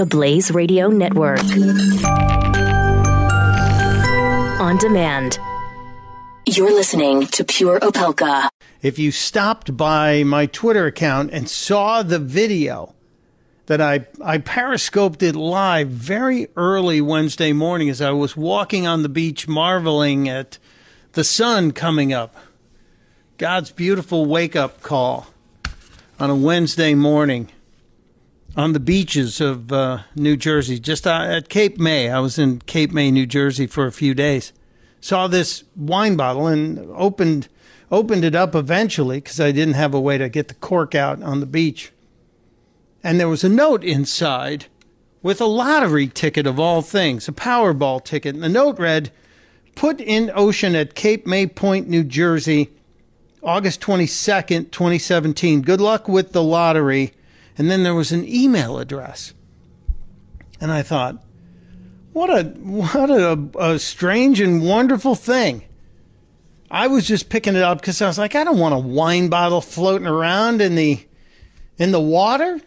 the Blaze Radio Network. On demand. You're listening to Pure Opelka. If you stopped by my Twitter account and saw the video that I, I periscoped it live very early Wednesday morning as I was walking on the beach, marveling at the sun coming up. God's beautiful wake up call on a Wednesday morning on the beaches of uh, New Jersey, just uh, at Cape May. I was in Cape May, New Jersey for a few days. Saw this wine bottle and opened opened it up eventually because I didn't have a way to get the cork out on the beach. And there was a note inside with a lottery ticket of all things, a Powerball ticket. And the note read, "Put in ocean at Cape May Point, New Jersey, August 22nd, 2017. Good luck with the lottery." And then there was an email address. And I thought, what a what a, a strange and wonderful thing. I was just picking it up because I was like, I don't want a wine bottle floating around in the in the water.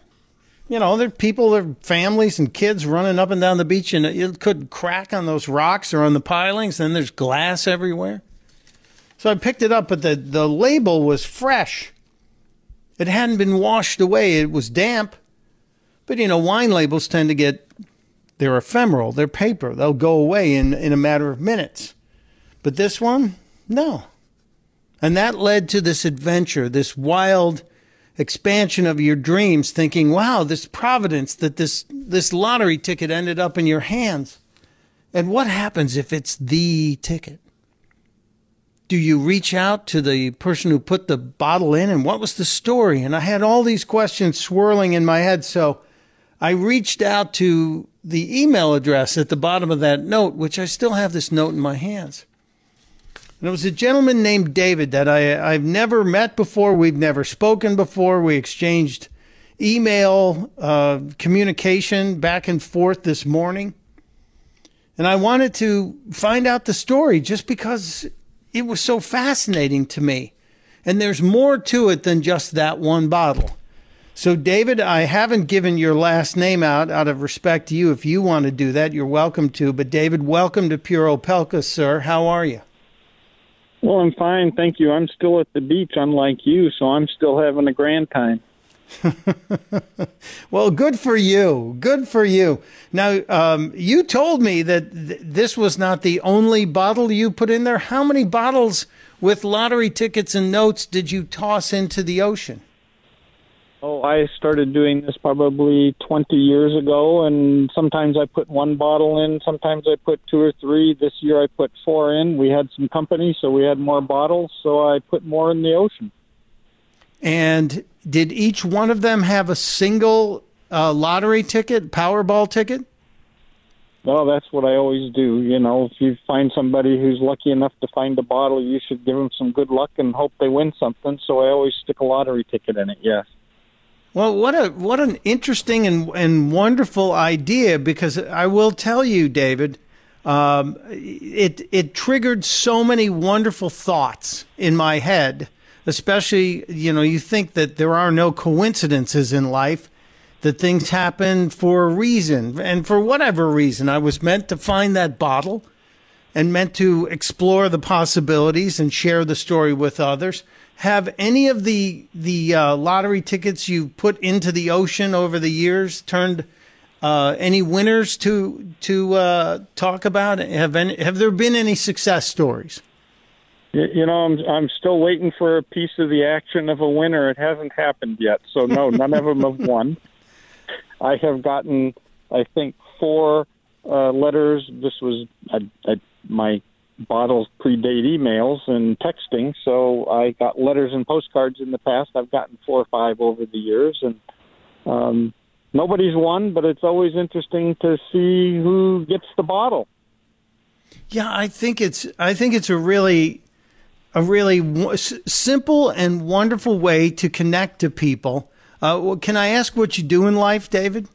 You know, there are people, there are families and kids running up and down the beach, and it could crack on those rocks or on the pilings. Then there's glass everywhere. So I picked it up, but the, the label was fresh. It hadn't been washed away. It was damp. But, you know, wine labels tend to get, they're ephemeral, they're paper. They'll go away in, in a matter of minutes. But this one, no. And that led to this adventure, this wild expansion of your dreams, thinking, wow, this providence that this, this lottery ticket ended up in your hands. And what happens if it's the ticket? Do you reach out to the person who put the bottle in and what was the story? And I had all these questions swirling in my head. So I reached out to the email address at the bottom of that note, which I still have this note in my hands. And it was a gentleman named David that I, I've never met before. We've never spoken before. We exchanged email uh, communication back and forth this morning. And I wanted to find out the story just because it was so fascinating to me. And there's more to it than just that one bottle. So, David, I haven't given your last name out out of respect to you. If you want to do that, you're welcome to. But, David, welcome to Pure Opelka, sir. How are you? Well, I'm fine. Thank you. I'm still at the beach, unlike you, so I'm still having a grand time. well, good for you. Good for you. Now, um, you told me that th- this was not the only bottle you put in there. How many bottles with lottery tickets and notes did you toss into the ocean? Oh, I started doing this probably 20 years ago, and sometimes I put one bottle in, sometimes I put two or three. This year I put four in. We had some company, so we had more bottles, so I put more in the ocean. And did each one of them have a single uh, lottery ticket, Powerball ticket? Well, that's what I always do. You know, if you find somebody who's lucky enough to find a bottle, you should give them some good luck and hope they win something. So I always stick a lottery ticket in it. Yes. Well, what a what an interesting and and wonderful idea because I will tell you, David, um, it it triggered so many wonderful thoughts in my head especially, you know, you think that there are no coincidences in life, that things happen for a reason. And for whatever reason, I was meant to find that bottle and meant to explore the possibilities and share the story with others. Have any of the the uh, lottery tickets you put into the ocean over the years turned uh, any winners to to uh, talk about? Have any, have there been any success stories? You know, I'm I'm still waiting for a piece of the action of a winner. It hasn't happened yet, so no, none of them have won. I have gotten, I think, four uh, letters. This was I, I, my bottles predate emails and texting, so I got letters and postcards in the past. I've gotten four or five over the years, and um, nobody's won, but it's always interesting to see who gets the bottle. Yeah, I think it's I think it's a really a really w- simple and wonderful way to connect to people. Uh, can I ask what you do in life, David?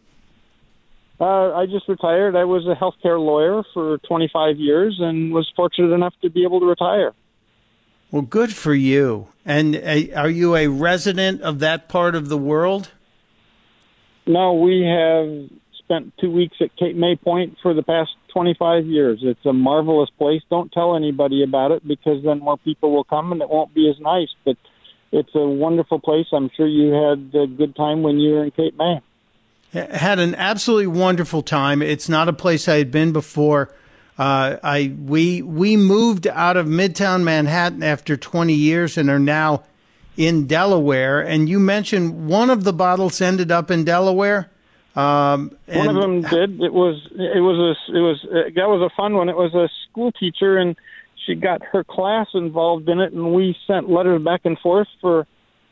Uh, I just retired. I was a healthcare lawyer for 25 years and was fortunate enough to be able to retire. Well, good for you. And uh, are you a resident of that part of the world? No, we have spent two weeks at Cape May Point for the past 25 years. It's a marvelous place. Don't tell anybody about it because then more people will come and it won't be as nice. But it's a wonderful place. I'm sure you had a good time when you were in Cape May. Had an absolutely wonderful time. It's not a place I had been before. Uh, I we we moved out of Midtown Manhattan after 20 years and are now in Delaware. And you mentioned one of the bottles ended up in Delaware. Um, one of them did. It was it was a it was uh, that was a fun one. It was a school teacher and she got her class involved in it, and we sent letters back and forth for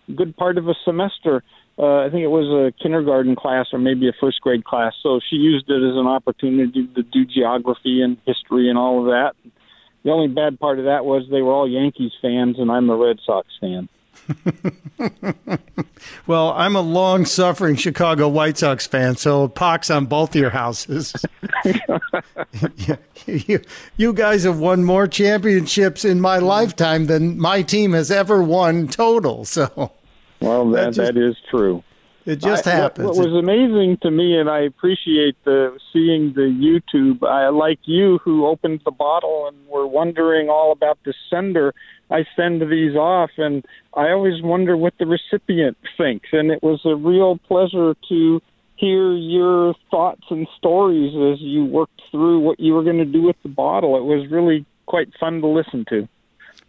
a good part of a semester. Uh, I think it was a kindergarten class or maybe a first grade class. So she used it as an opportunity to do geography and history and all of that. The only bad part of that was they were all Yankees fans, and I'm a Red Sox fan. well, I'm a long suffering Chicago White Sox fan, so pox on both your houses. you, you guys have won more championships in my lifetime than my team has ever won total. So, well, that, that, just, that is true. It just I, happens. What, what, was amazing to me, and I appreciate the seeing the YouTube. I like you who opened the bottle and were wondering all about the sender. I send these off, and I always wonder what the recipient thinks. And it was a real pleasure to hear your thoughts and stories as you worked through what you were going to do with the bottle. It was really quite fun to listen to.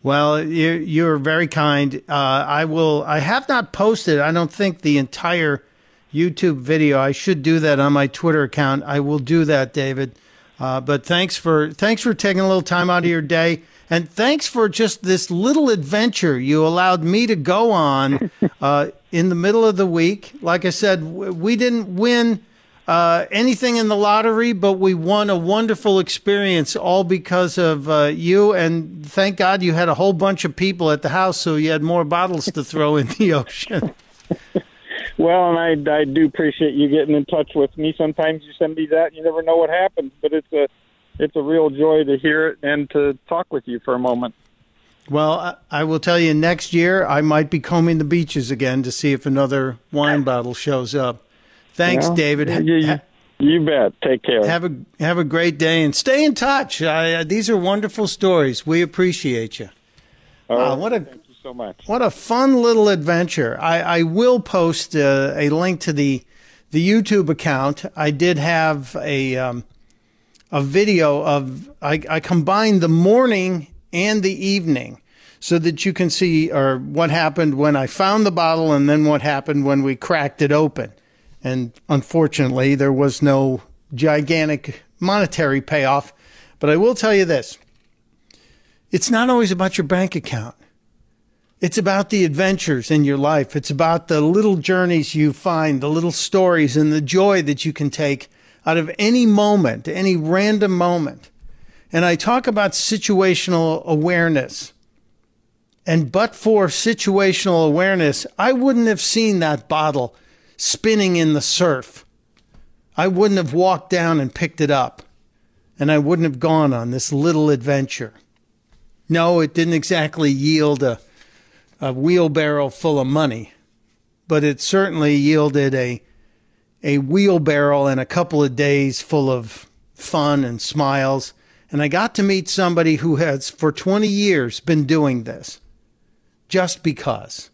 Well, you, you're very kind. Uh, I will. I have not posted. I don't think the entire YouTube video. I should do that on my Twitter account. I will do that, David. Uh, but thanks for thanks for taking a little time out of your day, and thanks for just this little adventure you allowed me to go on uh, in the middle of the week. Like I said, we didn't win uh, anything in the lottery, but we won a wonderful experience all because of uh, you. And thank God you had a whole bunch of people at the house, so you had more bottles to throw in the ocean. well, and I, I do appreciate you getting in touch with me. Sometimes you send me that, you never know what happens, but it's a it's a real joy to hear it and to talk with you for a moment. Well, I will tell you, next year I might be combing the beaches again to see if another wine bottle shows up. Thanks, David. You, you, bet. Take care. Have a have a great day and stay in touch. I, uh, these are wonderful stories. We appreciate you. Uh, what a thank you so much. What a fun little adventure. I, I will post uh, a link to the the YouTube account. I did have a um, a video of I, I combined the morning and the evening so that you can see or what happened when I found the bottle and then what happened when we cracked it open. And unfortunately, there was no gigantic monetary payoff. But I will tell you this it's not always about your bank account. It's about the adventures in your life. It's about the little journeys you find, the little stories, and the joy that you can take out of any moment, any random moment. And I talk about situational awareness. And but for situational awareness, I wouldn't have seen that bottle spinning in the surf. I wouldn't have walked down and picked it up, and I wouldn't have gone on this little adventure. No, it didn't exactly yield a, a wheelbarrow full of money, but it certainly yielded a, a wheelbarrow and a couple of days full of fun and smiles. And I got to meet somebody who has, for 20 years, been doing this just because.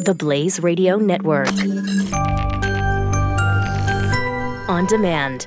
The Blaze Radio Network. On demand.